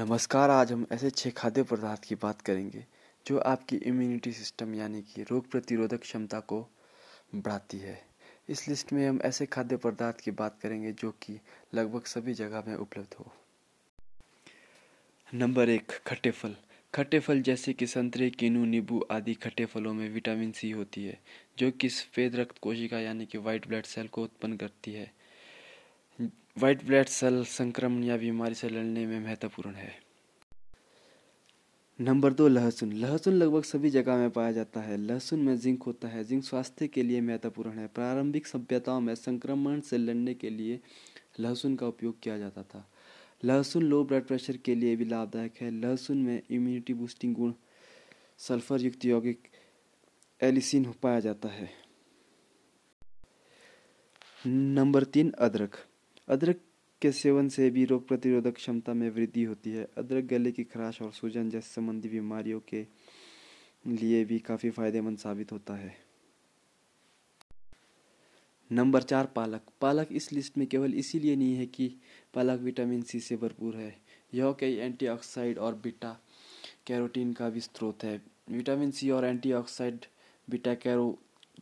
नमस्कार, आज हम ऐसे छह खाद्य पदार्थ की बात करेंगे, जो आपकी इम्यूनिटी सिस्टम यानी कि रोग प्रतिरोधक क्षमता को बढ़ाती है। इस लिस्ट में हम ऐसे खाद्य पदार्थ की बात करेंगे, जो कि लगभग सभी जगह में उपलब्ध हो। नंबर एक, खट्टे फल। खट्टे फल जैसे कि संतरे, किनू, नींबू आदि खट्टे फलों में विटामिन सी होती है, जो कि सफ़ेद रक्त कोशिका यानी कि वाइट ब्लड सेल को उत्पन्न करती है। वाइट ब्लड सेल संक्रमण या बीमारी से लड़ने में महत्वपूर्ण है। नंबर दो लहसुन। लहसुन लगभग सभी जगह में पाया जाता है। लहसुन में जिंक होता है। जिंक स्वास्थ्य के लिए महत्वपूर्ण है। प्रारंभिक सभ्यताओं में संक्रमण से लड़ने के लिए लहसुन का उपयोग किया जाता था। लहसुन लो ब्लड प्रेशर के लिए भी लाभदायक है। लहसुन में इम्यूनिटी बूस्टिंग गुण सल्फ़र युक्त यौगिक एलिसिन पाया जाता है। नंबर तीन, अदरक। अदरक के सेवन से भी रोग प्रतिरोधक क्षमता में वृद्धि होती है। अदरक गले की खराश और सूजन जैसे संबंधी बीमारियों के लिए भी काफ़ी फ़ायदेमंद साबित होता है। नंबर चार, पालक। पालक इस लिस्ट में केवल इसीलिए नहीं है कि पालक विटामिन सी से भरपूर है। यह कई एंटीऑक्साइड और बीटा कैरोटीन का भी स्रोत है। विटामिन सी और एंटीऑक्साइड बीटा कैरो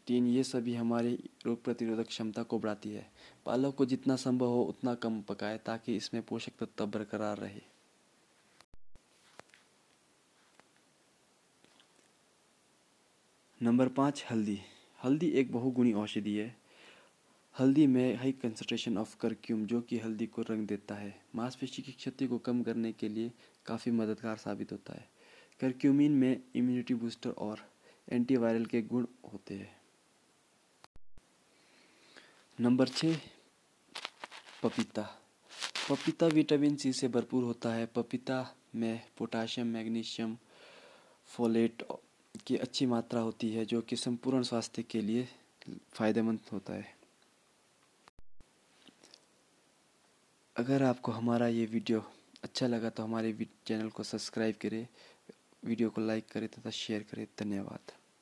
तीन ये सभी हमारी रोग प्रतिरोधक क्षमता को बढ़ाती है। पालक को जितना संभव हो, उतना कम पकाए ताकि इसमें पोषक तत्व बरकरार रहे। नंबर पाँच, हल्दी। हल्दी एक बहुगुणी औषधि है। हल्दी में हाई कंसंट्रेशन ऑफ़ करक्यूम जो कि हल्दी को रंग देता है। मांसपेशी की क्षति को कम करने के लिए काफ़ी मददगार साबित होता है। करक्यूमिन में इम्यूनिटी बूस्टर और एंटीवायरल के गुण होते हैं। नंबर छः, पपीता। पपीता विटामिन सी से भरपूर होता है। पपीता में पोटाशियम, मैग्नीशियम, फोलेट की अच्छी मात्रा होती है, जो कि संपूर्ण स्वास्थ्य के लिए फ़ायदेमंद होता है। अगर आपको हमारा ये वीडियो अच्छा लगा तो हमारे चैनल को सब्सक्राइब करें, वीडियो को लाइक करें तथा शेयर करें। धन्यवाद।